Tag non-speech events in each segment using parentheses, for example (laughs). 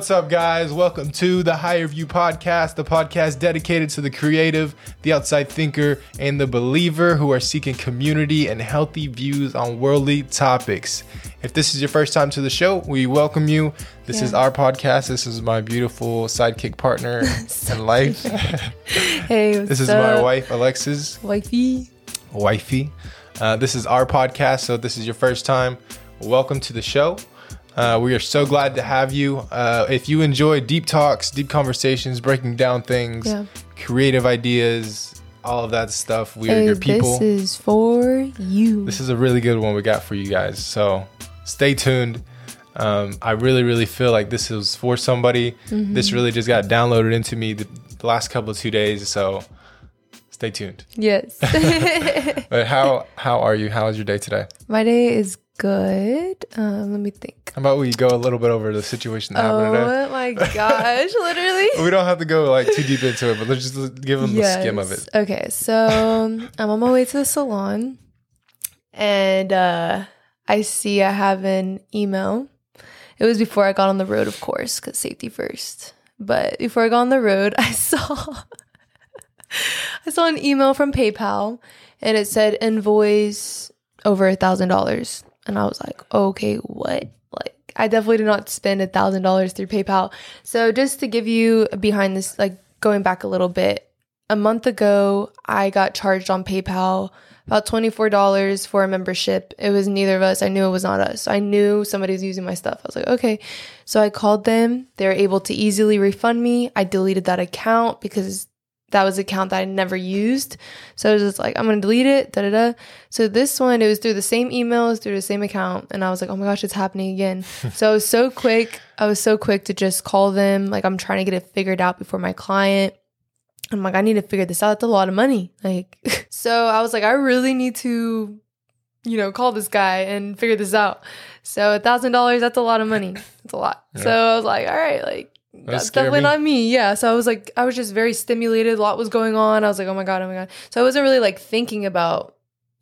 What's up, guys? Welcome to the Higher View Podcast, the podcast dedicated to the creative, the outside thinker, and the believer who are seeking community and healthy views on worldly topics. If this is your first time to the show, we welcome you. This Yeah. is our podcast. This is my beautiful sidekick partner (laughs) in life. (laughs) Hey, what's (laughs) this is up? my wife, Alexus. Wifey. wifey. Uh, this is our podcast, so if this is your first time. Welcome to the show. Uh, we are so glad to have you. Uh, if you enjoy deep talks, deep conversations, breaking down things, Yeah. creative ideas, all of that stuff, we are your people. this is for you. This is a really good one we got for you guys. So stay tuned. Um, I really, really feel like this is for somebody. Mm-hmm. This really just got downloaded into me the, the last couple of two days. So stay tuned. yes. (laughs) But how how are you? How was your day today? my day is good. Um, let me think. How about we go a little bit over the situation that happened today? Oh my gosh, (laughs) literally. We don't have to go like too deep into it, but let's just give them the skim of it. Okay, so um, I'm on my way to the salon and uh, I see I have an email. It was before I got on the road, of course, because safety first. But before I got on the road, (laughs) I saw I saw an email from PayPal and it said invoice over a thousand dollars. And I was like, okay, what? Like I definitely did not spend a thousand dollars through PayPal. So just to give you behind this, like going back a little bit, a month ago, I got charged on PayPal about $24 for a membership. It was neither of us. I knew it was not us. I knew somebody was using my stuff. I was like, okay. So I called them. They were able to easily refund me. I deleted that account because that was an account that I never used. So I was just like, I'm going to delete it. Da da da. So this one, it was through the same emails, through the same account. And I was like, oh my gosh, it's happening again. (laughs) so I was so quick. I was so quick to just call them. Like, I'm trying to get it figured out before my client. I'm like, I need to figure this out. That's a lot of money. Like, (laughs) so I was like, I really need to, you know, call this guy and figure this out. So a thousand dollars, that's a lot of money. It's a lot. Yeah. So I was like, all right, like that's definitely me. not me. Yeah. So I was like, I was just very stimulated. A lot was going on. I was like, oh my God, oh my God. So I wasn't really like thinking about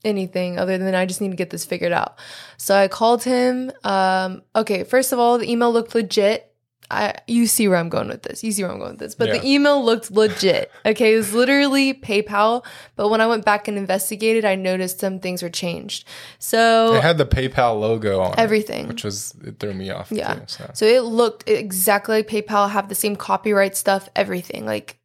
anything other than I just need to get this figured out. So I called him. Um, okay, first of all, the email looked legit. I you see where I'm going with this. You see where I'm going with this. But Yeah. the email looked legit. Okay, it was literally PayPal. But when I went back and investigated, I noticed some things were changed. So It had the PayPal logo on everything. it, which was it threw me off. Yeah. Too, so. So it looked exactly like PayPal, have the same copyright stuff, everything. Like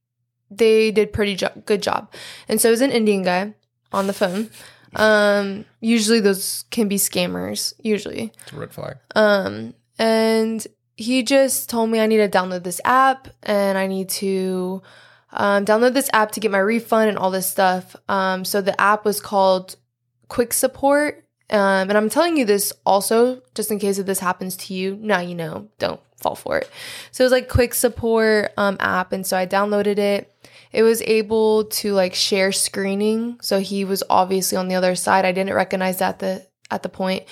they did pretty jo- good job. And so it was an Indian guy on the phone. Um, usually those can be scammers, usually. It's a red flag. Um, and he just told me I need to download this app and I need to um, download this app to get my refund and all this stuff. Um, so the app was called Quick Support. Um, and I'm telling you this also just in case if this happens to you. Now you know, don't fall for it. So it was like Quick Support um, app. And so I downloaded it. It was able to like share screening. So he was obviously on the other side. I didn't recognize that the at the point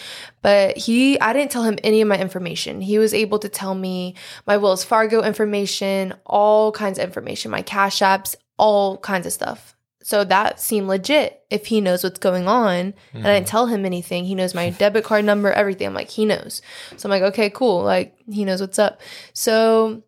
but he i didn't tell him any of my information. He was able to tell me my wells fargo information all kinds of information my cash apps all kinds of stuff. So that seemed legit. If he knows what's going on and i didn't mm-hmm. tell him anything he knows my (laughs) debit card number everything. I'm like he knows. So i'm like okay cool. Like he knows what's up. So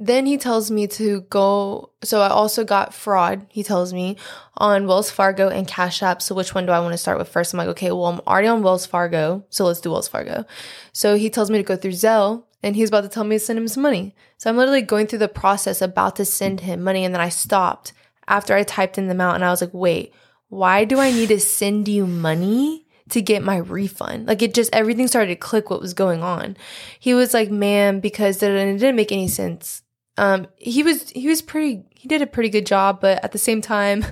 then he tells me to go so i also got fraud he tells me on wells fargo and cash app so which one do i want to start with first i'm like okay well i'm already on wells fargo so let's do wells fargo so he tells me to go through zelle and he's about to tell me to send him some money so i'm literally going through the process about to send him money and then i stopped after i typed in the amount and i was like wait why do i need to send you money to get my refund. Like it just everything started to click what was going on. He was like, "Ma'am," because it didn't make any sense. Um, he was he was pretty he did a pretty good job, but at the same time,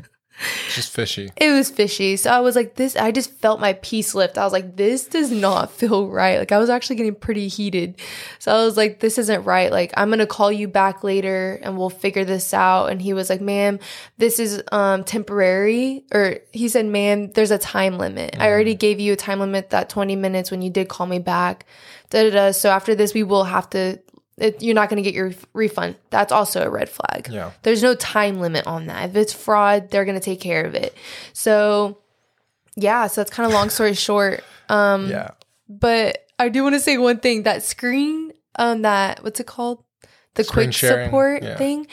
just fishy. (laughs) it was fishy. So I was like, this, I just felt my peace lift. I was like, this does not feel right. Like I was actually getting pretty heated. So I was like, this isn't right. Like I'm going to call you back later and we'll figure this out. And he was like, ma'am, this is um temporary. Or he said, ma'am, there's a time limit. I already gave you a time limit that 20 minutes when you did call me back. Da, da, da. So after this, we will have to it, you're not going to get your refund. That's also a red flag. Yeah. There's no time limit on that. If it's fraud, they're going to take care of it. So, yeah, so that's kind of long story short. Um, Yeah. but I do want to say one thing that screen um that what's it called? The Screen quick sharing, support yeah. thing.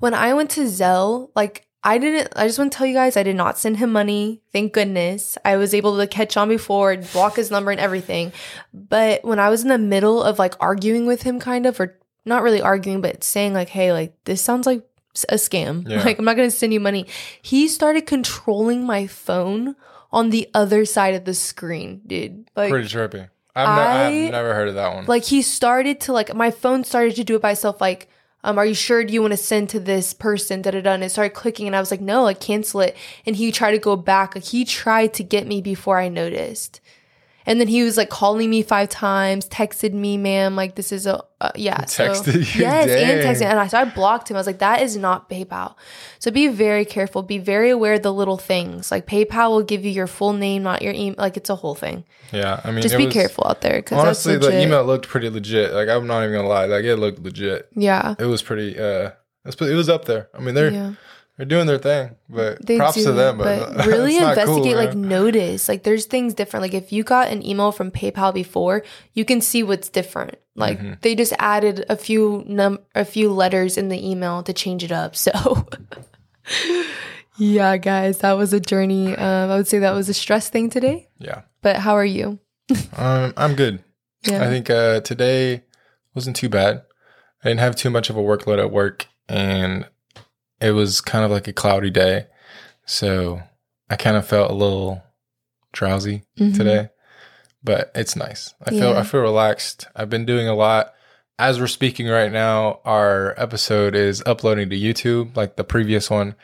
When I went to Zelle, like I didn't I just want to tell you guys I did not send him money. Thank goodness. I was able to catch on before, block his number and everything. But when I was in the middle of like arguing with him kind of or not really arguing but saying like hey, like this sounds like a scam. Yeah. Like I'm not going to send you money. He started controlling my phone on the other side of the screen, dude. Like Pretty trippy. I've, ne- I- I've never heard of that one. like he started to like my phone started to do it by itself like um, are you sure? Do you want to send to this person? Da da da. And it started clicking and i was like no like cancel it. And he tried to go back. Like he tried to get me before i noticed and then he was like calling me five times texted me ma'am like this is a uh, yeah so- Texted you? (laughs) yes and texted and I, so i blocked him i was like that is not paypal so be very careful be very aware of the little things like paypal will give you your full name not your email like it's a whole thing yeah, I mean, just be was- careful out there because Honestly, the email looked pretty legit. Like I'm not even gonna lie, like it looked legit. yeah It was pretty. uh It was, it was up there. I mean, they're yeah they're doing their thing, but They props do, to them. But, but (laughs) really not cool, investigate, like notice, like there's things different. Like if you got an email from PayPal before, you can see what's different. Like Mm-hmm. they just added a few num a few letters in the email to change it up. (laughs) So yeah, guys, that was a journey. Um, I would say that was a stress thing today. yeah. But how are you? (laughs) Um, I'm good. Yeah. I think uh, today wasn't too bad. I didn't have too much of a workload at work, and it was kind of like a cloudy day, so I kind of felt a little drowsy Mhm. today. But it's nice. I feel I feel relaxed. I've been doing a lot. As we're speaking right now, our episode is uploading to YouTube, like the previous one.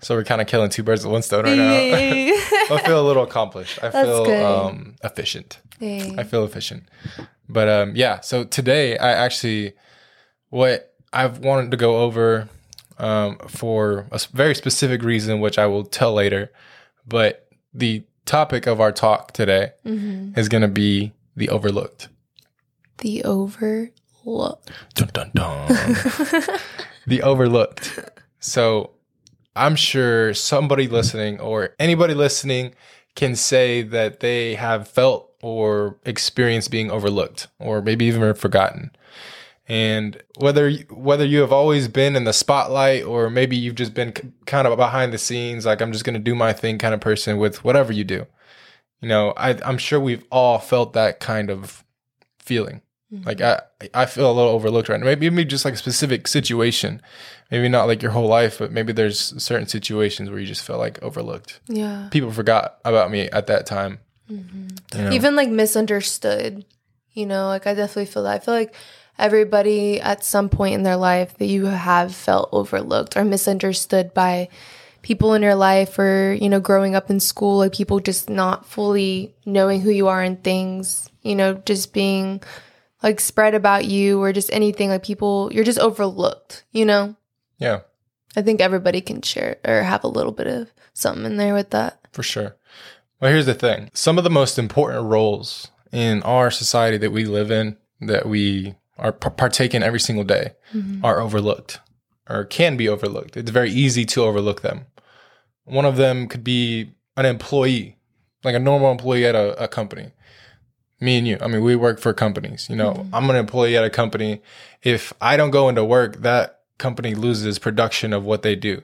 So we're kind of killing two birds with one stone right now. (laughs) I feel a little accomplished. I That's feel um, efficient. Yay. I feel efficient. But um, yeah, so today I actually what I've wanted to go over um, for a very specific reason, which I will tell later. But the topic of our talk today Mhm. is going to be the overlooked. The overlooked. Dun, dun, dun. (laughs) the overlooked. So I'm sure somebody listening or anybody listening can say that they have felt or experienced being overlooked or maybe even forgotten. And whether you- whether you have always been in the spotlight or maybe you've just been k- kind of behind the scenes, like I'm just going to do my thing kind of person with whatever you do. You know, I, I'm sure we've all felt that kind of feeling. Mm-hmm. Like I, I feel a little overlooked right now. Maybe, maybe just like a specific situation, maybe not like your whole life, but maybe there's certain situations where you just feel like overlooked. Yeah. People forgot about me at that time. Mm-hmm. You know? even like misunderstood you know like i definitely feel that i feel like everybody at some point in their life that you have felt overlooked or misunderstood by people in your life or you know growing up in school like people just not fully knowing who you are and things you know just being like spread about you or just anything like people you're just overlooked you know? Yeah, i think everybody can share or have a little bit of something in there with that. For sure. Well, here's the thing: some of the most important roles in our society that we live in, that we are p- partake in every single day, are overlooked or can be overlooked. It's very easy to overlook them. One of them could be an employee, like a normal employee at a, a company. Me and you, I mean, we work for companies. You know, I'm an employee at a company. If I don't go into work, that company loses production of what they do.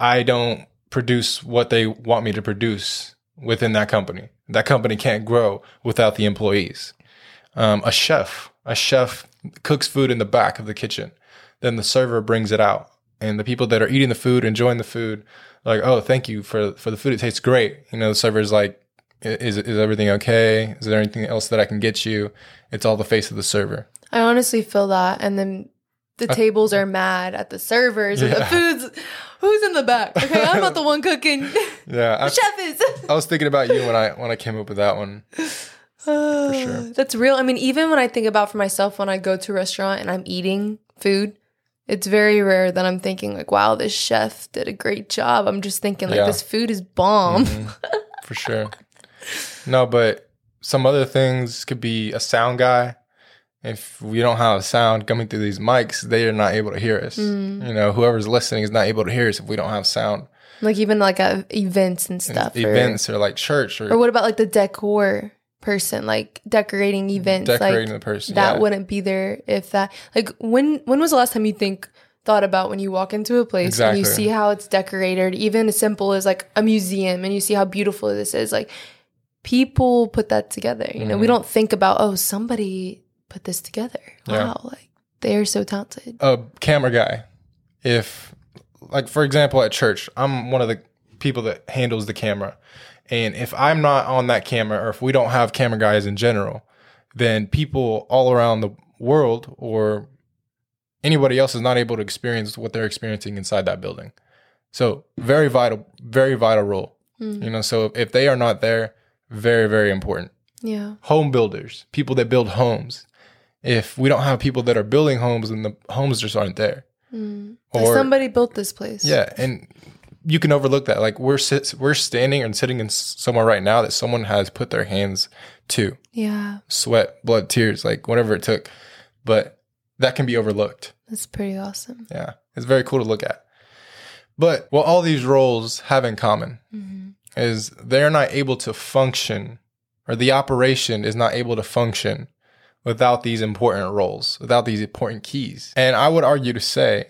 I don't produce what they want me to produce within that company. That company can't grow without the employees. Um, a chef, a chef cooks food in the back of the kitchen. Then the server brings it out, and the people that are eating the food, enjoying the food, like, oh, thank you for for the food. It tastes great. You know, the server's like, is is everything okay? Is there anything else that I can get you? It's all the face of the server. I honestly feel that. And then the uh, tables are mad at the servers and the food's who's in the back. (laughs) Okay, I'm not the one cooking. Yeah, (laughs) I, Chef is. I was thinking about you when I when I came up with that one. (laughs) sure. (sighs) That's real. I mean, even when I think about for myself when I go to a restaurant and I'm eating food, it's very rare that I'm thinking like, wow, this chef did a great job. I'm just thinking like Yeah. this food is bomb. (laughs) for sure. No, but some other things could be a sound guy. If we don't have sound coming through these mics, they are not able to hear us. Mm. You know, whoever's listening is not able to hear us if we don't have sound. Like even like at events and stuff. or- Events or like church or Or what about like the decor? Person, like decorating events, Decorating like the person. that yeah. wouldn't be there if that like when when was the last time you think thought about when you walk into a place and you see how it's decorated even as simple as like a museum and you see how beautiful this is like people put that together you know we Mhm. don't think about oh somebody put this together Yeah. wow like they're so talented a camera guy if like for example at church i'm one of the people that handles the camera and if i'm not on that camera or if we don't have camera guys in general then people all around the world or anybody else is not able to experience what they're experiencing inside that building so very vital very vital role Mm. you know so if they are not there very very important yeah home builders, people that build homes. If we don't have people that are building homes, then the homes just aren't there. mm. Like Or somebody built this place yeah, and you can overlook that. Like we're sit, we're standing and sitting in somewhere right now that someone has put their hands to, yeah sweat, blood, tears, like whatever it took. But that can be overlooked. that's pretty awesome Yeah, it's very cool to look at. But what all these roles have in common hmm is they're not able to function or the operation is not able to function without these important roles, without these important keys. And I would argue to say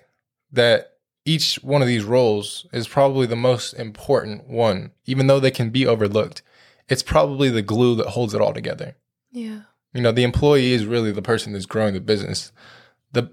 that each one of these roles is probably the most important one, even though they can be overlooked. It's probably the glue that holds it all together. yeah You know, the employee is really the person that's growing the business. The,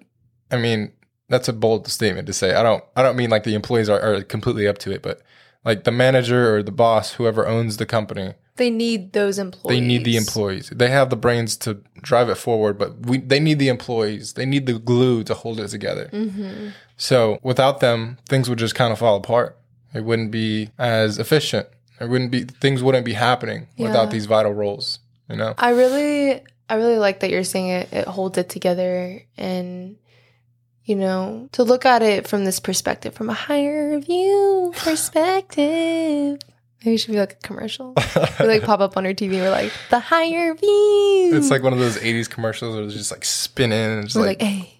I mean, that's a bold statement to say. I don't, I don't mean like the employees are, are completely up to it, but like the manager or the boss, whoever owns the company, they need those employees they need the employees. They have the brains to drive it forward, but we, they need the employees. They need the glue to hold it together. hmm So without them, things would just kind of fall apart. It wouldn't be as efficient. It wouldn't be, things wouldn't be happening Yeah. without these vital roles, you know? I really I really like that you're saying it it holds it together and you know, to look at it from this perspective, from a higher view perspective. (laughs) Maybe it should be like a commercial. We like pop up on our TV. We're like the higher view. It's like one of those '80s commercials where it's just like spinning and just like like, hey,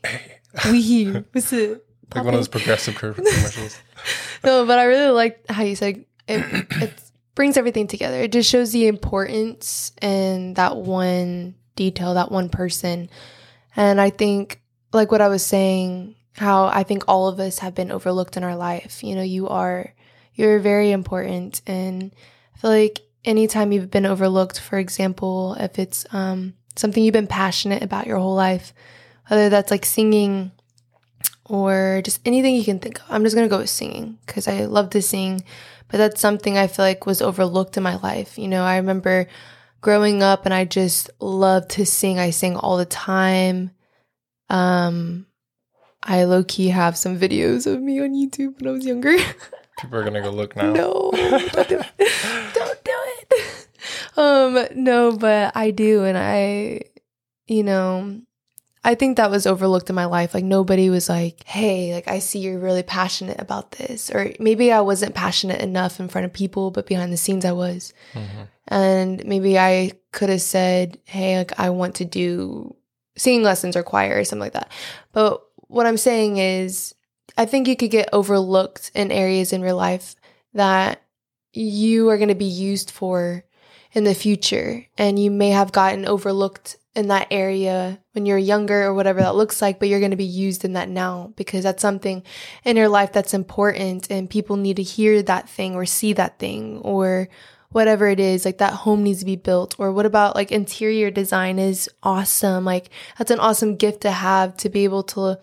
we here. (laughs) What's it? Like one of those progressive commercials. (laughs) no, but I really like how you said it, it brings everything together. It just shows the importance in that one detail, that one person. And I think, like what I was saying, how I think all of us have been overlooked in our life. You know, you are, you're very important. And I feel like anytime you've been overlooked, for example, if it's um, something you've been passionate about your whole life, whether that's like singing, or just anything you can think of. I'm just gonna go with singing because I love to sing, but that's something I feel like was overlooked in my life. You know, I remember growing up and I just loved to sing. I sing all the time. Um, I low key have some videos of me on YouTube when I was younger. (laughs) People are gonna go look now. no, (laughs) don't do it. Don't do it. Um, no, but I do, and I, you know, I think that was overlooked in my life. Like nobody was like, "Hey, like I see you're really passionate about this," or maybe I wasn't passionate enough in front of people, but behind the scenes I was. Mhm. And maybe I could have said, "Hey, like I want to do singing lessons or choir or something like that." But what I'm saying is, I think you could get overlooked in areas in your life that you are going to be used for in the future, and you may have gotten overlooked in that area when you're younger or whatever that looks like, but you're going to be used in that now because that's something in your life that's important, and people need to hear that thing or see that thing or whatever it is like that home needs to be built or what about like interior design is awesome like that's an awesome gift to have to be able to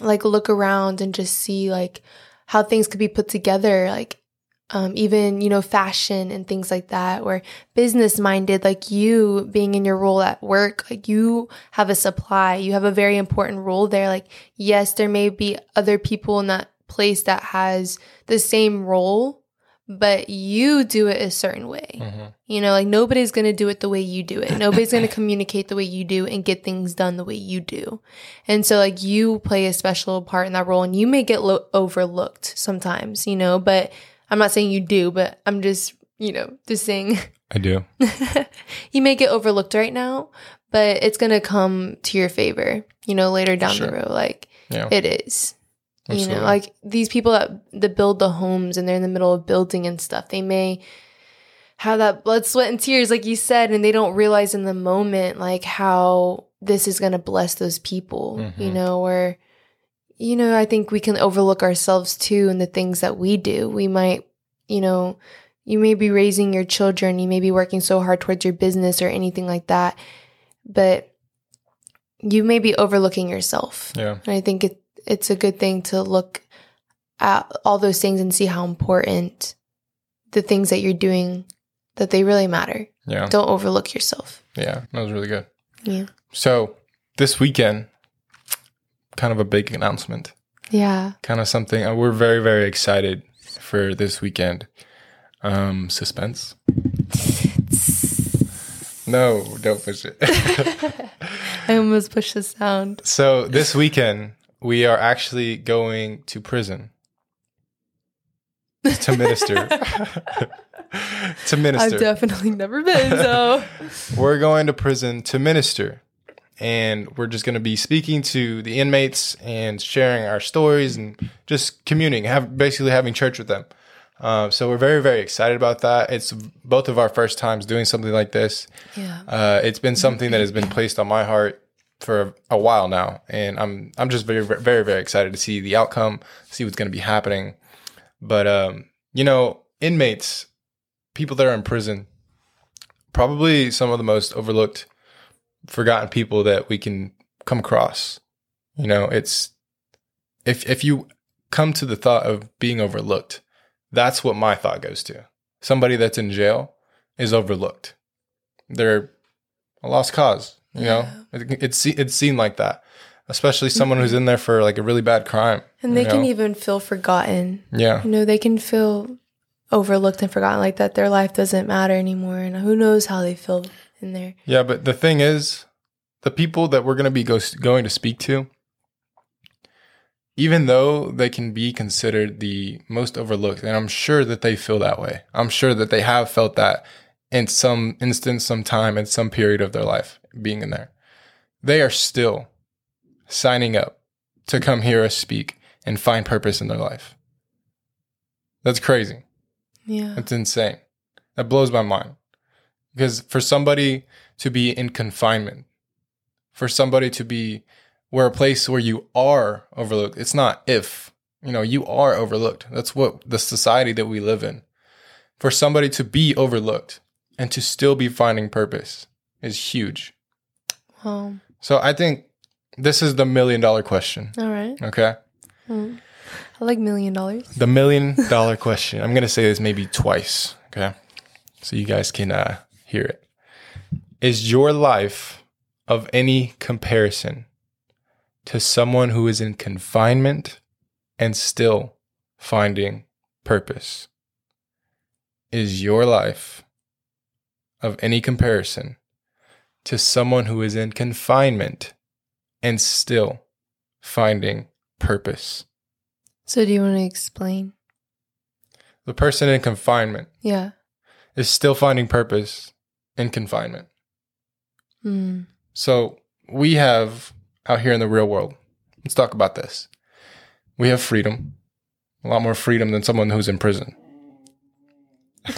like look around and just see like how things could be put together like um, even you know fashion and things like that or business minded like you being in your role at work like you have a supply you have a very important role there like yes there may be other people in that place that has the same role but you do it a certain way Mhm. you know, like nobody's going to do it the way you do it. Nobody's going (laughs) to communicate the way you do and get things done the way you do. And so, like, you play a special part in that role and you may get lo- overlooked sometimes, you know, but I'm not saying you do, but I'm just, you know, just saying I do. (laughs) you may get overlooked right now, but it's going to come to your favor, you know, later down Sure. the road. Like, Yeah. it is. You know, like these people that that build the homes and they're in the middle of building and stuff, they may have that blood, sweat, and tears, like you said, and they don't realize in the moment, like how this is going to bless those people, you Mhm. know, where, you know, I think we can overlook ourselves too in the things that we do. We might, you know, you may be raising your children, you may be working so hard towards your business or anything like that, but you may be overlooking yourself. Yeah. And I think it, it's a good thing to look at all those things and see how important the things that you're doing that they really matter. Yeah. Don't overlook yourself. Yeah. That was really good. Yeah. So this weekend, kind of a big announcement. Yeah. Kind of something uh, we're very, very excited for this weekend. Um, suspense. (laughs) No, don't push it. (laughs) I almost pushed the sound. so this weekend we are actually going to prison to minister. (laughs) to minister. I've definitely never been, so we're going to prison to minister. And we're just going to be speaking to the inmates and sharing our stories and just communing, have basically having church with them. Uh, so we're very, very excited about that. It's both of our first times doing something like this. yeah. Uh, it's been something that has been placed on my heart for a while now, and I'm I'm just very, very, very excited to see the outcome, see what's going to be happening. But um, you know, inmates, people that are in prison, probably some of the most overlooked, forgotten people that we can come across. You know, it's if if you come to the thought of being overlooked, that's what my thought goes to. Somebody that's in jail is overlooked. They're a lost cause. You know, it, it's se- it's seen like that, especially someone who's mm-hmm. in there for like a really bad crime. And they can know? even feel forgotten. yeah, You know, they can feel overlooked and forgotten like that their life doesn't matter anymore and who knows how they feel in there. yeah. But the thing is, the people that we're going to be go- going to speak to, even though they can be considered the most overlooked, and I'm sure that they feel that way. I'm sure that they have felt that in some instance, some time, in some period of their life being in there. They are still signing up to come hear us speak and find purpose in their life. That's crazy. Yeah. That's insane. That blows my mind. Because for somebody to be in confinement, for somebody to be where a place where you are overlooked, it's not if, you know, you are overlooked. That's what the society that we live in. For somebody to be overlooked and to still be finding purpose is huge. Well, So I think this is the million dollar question. all right. Okay. Mm. I like million dollars. The million dollar (laughs) question. I'm going to say this maybe twice. Okay. So you guys can uh, hear it. Is your life of any comparison to someone who is in confinement and still finding purpose? Is your life of any comparison to someone who is in confinement and still finding purpose? So do you want to explain? The person in confinement Yeah. is still finding purpose in confinement. Mm. So we have out here in the real world, let's talk about this. We have freedom, a lot more freedom than someone who's in prison. (laughs)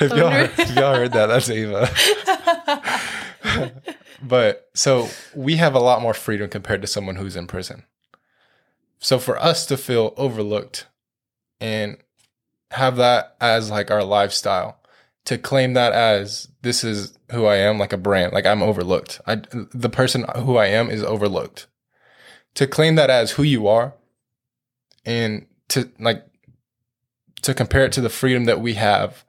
If y'all, heard, if y'all heard that, that's Ava. (laughs) but so we have a lot more freedom compared to someone who's in prison. So for us to feel overlooked and have that as like our lifestyle, to claim that as this is who I am, like a brand, like I'm overlooked. I, the person who I am is overlooked. To claim that as who you are and to like, to compare it to the freedom that we have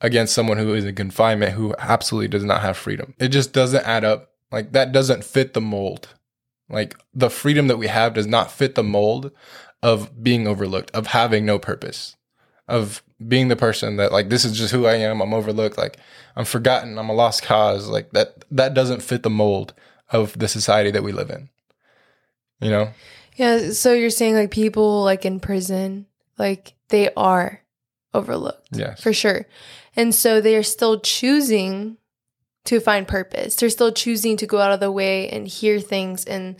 against someone who is in confinement who absolutely does not have freedom. It just doesn't add up. Like that doesn't fit the mold. Like the freedom that we have does not fit the mold of being overlooked, of having no purpose, of being the person that like this is just who I am. I'm overlooked. Like I'm forgotten. I'm a lost cause. Like that that doesn't fit the mold of the society that we live in. You know? Yeah, so you're saying like people like in prison, like they are overlooked Yes. for sure. And so they're still choosing to find purpose. They're still choosing to go out of the way and hear things and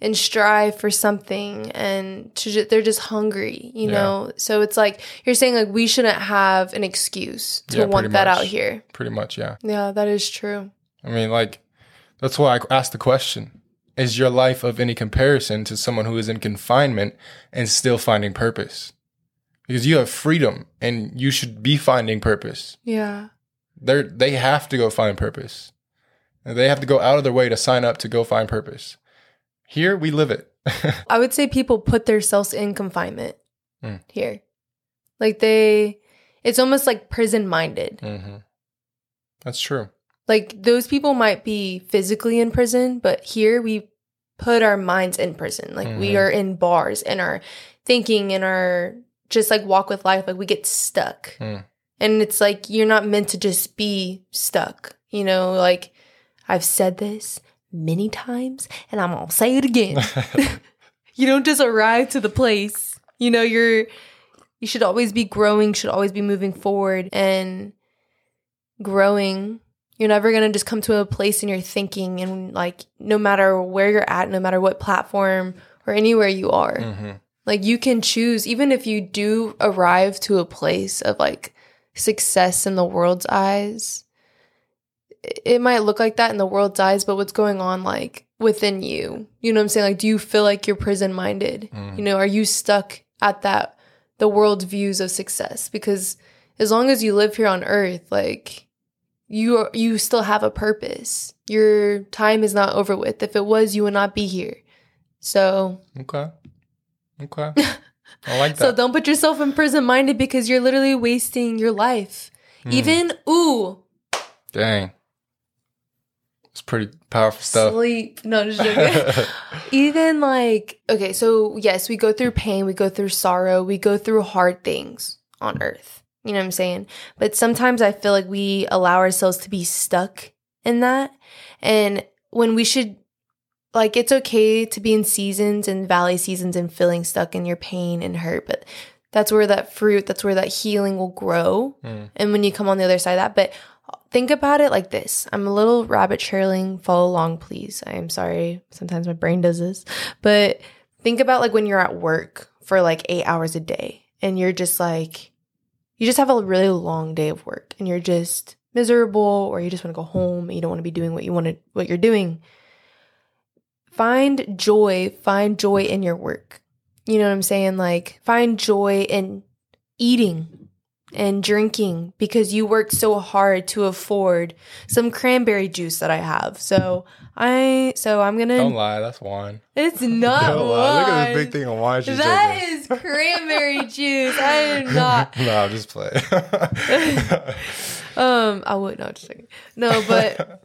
and strive for something and to ju- they're just hungry, you Yeah. know. So it's like you're saying like we shouldn't have an excuse to Yeah, want that much. out here. Pretty much, yeah. Yeah, that is true. I mean, like, that's why I asked the question Is your life of any comparison to someone who is in confinement and still finding purpose? Because you have freedom and you should be finding purpose. Yeah. They're, they have to go find purpose. And they have to go out of their way to sign up to go find purpose. Here, we live it. (laughs) I would say people put themselves in confinement Mm. here. Like they it's almost like prison minded. hmm That's true. Like those people might be physically in prison, but here we put our minds in prison. Like we Mhm. are in bars and our thinking and our just like walk with life, like we get stuck. Mm. And it's like you're not meant to just be stuck. You know, like I've said this many times and I'm gonna say it again. (laughs) you don't just arrive to the place. You know, you're you should always be growing, should always be moving forward and growing. You're never going to just come to a place in your thinking and like no matter where you're at, no matter what platform or anywhere you are. hmm Like you can choose even if you do arrive to a place of like success in the world's eyes. It- might look like that and the world dies, but what's going on like within you? You know what I'm saying? Like do you feel like you're prison minded? Mm. You know, are you stuck at that the world's views of success? Because as long as you live here on earth, like you are, you still have a purpose. Your time is not over with. If it was, you would not be here. So Okay. Okay. (laughs) I like that. so don't put yourself in prison minded because you're literally wasting your life. Mm. Even ooh, Dang. It's pretty powerful stuff. sleep. No, just joking. (laughs) Even like okay, so yes, we go through pain, we go through sorrow, we go through hard things on earth. You know what I'm saying? But sometimes I feel like we allow ourselves to be stuck in that. And when we should like it's okay to be in seasons and valley seasons and feeling stuck in your pain and hurt, but that's where that fruit, that's where that healing will grow. Mm. And when you come on the other side of that, but think about it like this. I'm a little rabbit trailing. Follow along, please. I am sorry. Sometimes my brain does this. But think about like when you're at work for like eight hours a day and you're just like, you just have a really long day of work and you're just miserable or you just want to go home and you don't want to be doing what you want to, what you're doing. Find joy, find joy in your work. You know what I'm saying? Like, find joy in eating and drinking because you worked so hard to afford some cranberry juice that I have. So I so I'm gonna Don't lie, that's wine. it's (laughs) not Don't lie. Look at wine. this big thing of wine she's That drinking. is cranberry (laughs) juice. I am (laughs) not no, I'm just playing. um I would not just kidding. No, but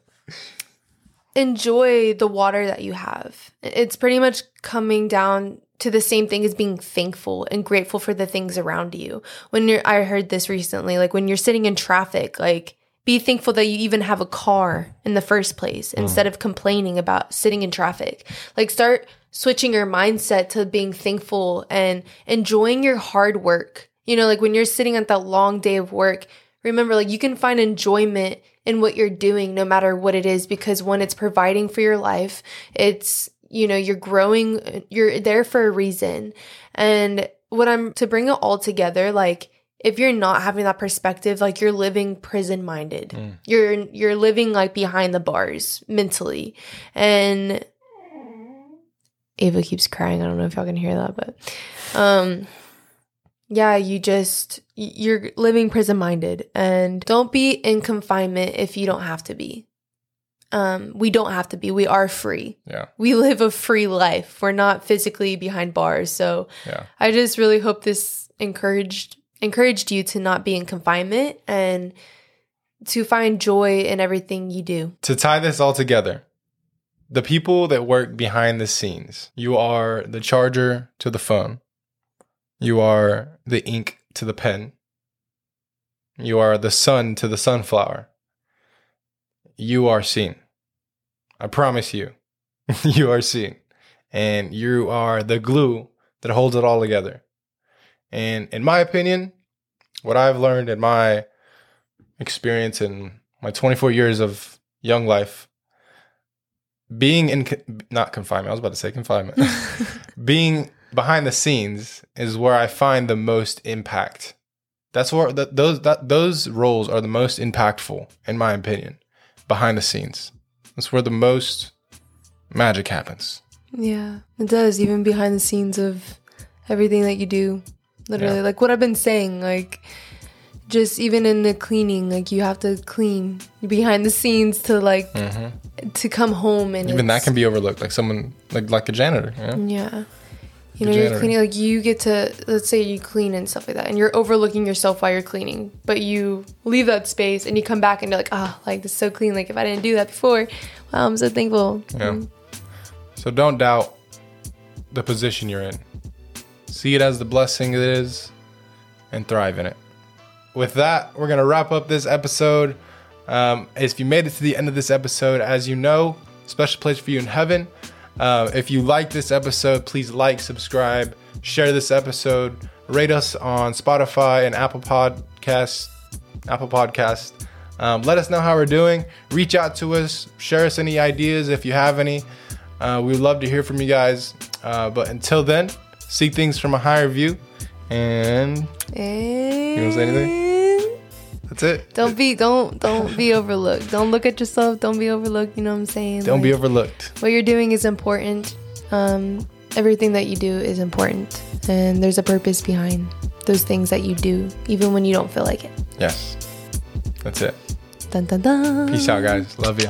enjoy the water that you have. It's pretty much coming down to the same thing as being thankful and grateful for the things around you. When you're I heard this recently, like when you're sitting in traffic, like be thankful that you even have a car in the first place mm. instead of complaining about sitting in traffic. Like start switching your mindset to being thankful and enjoying your hard work. You know, like when you're sitting at that long day of work, remember like you can find enjoyment in what you're doing no matter what it is because when it's providing for your life, it's you know, you're growing, you're there for a reason. And what I'm to bring it all together, like if you're not having that perspective, like you're living prison minded. Mm. You're you're living like behind the bars mentally. And Ava keeps crying. I don't know if y'all can hear that, but um yeah, you just you're living prison minded and don't be in confinement if you don't have to be. Um we don't have to be. We are free. yeah, We live a free life. We're not physically behind bars. So yeah. I just really hope this encouraged encouraged you to not be in confinement and to find joy in everything you do. To tie this all together, the people that work behind the scenes, you are the charger to the phone, you are the ink to the pen, you are the sun to the sunflower. You are seen. I promise you, (laughs) you are seen. And you are the glue that holds it all together. And in my opinion, what I've learned in my experience in my 24 years of young life, being in not confinement. I was about to say confinement. (laughs) being behind the scenes is where I find the most impact. That's where th- those that, those roles are the most impactful, in my opinion. Behind the scenes, that's where the most magic happens. Yeah, it does. Even behind the scenes of everything that you do, literally, Yeah. like what I've been saying, like just even in the cleaning, like you have to clean behind the scenes to like to come home and Mm-hmm. Even that can be overlooked, like someone like like a janitor. You know? Yeah. You know, you're cleaning, like you get to, let's say you clean and stuff like that, and you're overlooking yourself while you're cleaning, but you leave that space and you come back and you're like, ah, like this is so clean. Like if I didn't do that before, wow, I'm so thankful. Yeah. So don't doubt the position you're in. See it as the blessing it is and thrive in it. With that, we're going to wrap up this episode. Um, if you made it to the end of this episode, as you know, special place for you in heaven. Uh, if you like this episode, please like, subscribe, share this episode, rate us on Spotify and Apple Podcasts. Apple Podcast. Um, let us know how we're doing. Reach out to us. Share us any ideas if you have any. Uh, we would love to hear from you guys. Uh, but until then, see things from a higher view. And And wanna say anything? That's it. Don't be don't don't be overlooked. Don't look at yourself. Don't be overlooked. You know what I'm saying? Don't be overlooked. what you're doing is important. Um, everything that you do is important, and there's a purpose behind those things that you do, even when you don't feel like it. Yes. That's it. Dun dun dun. Peace out, guys. Love you.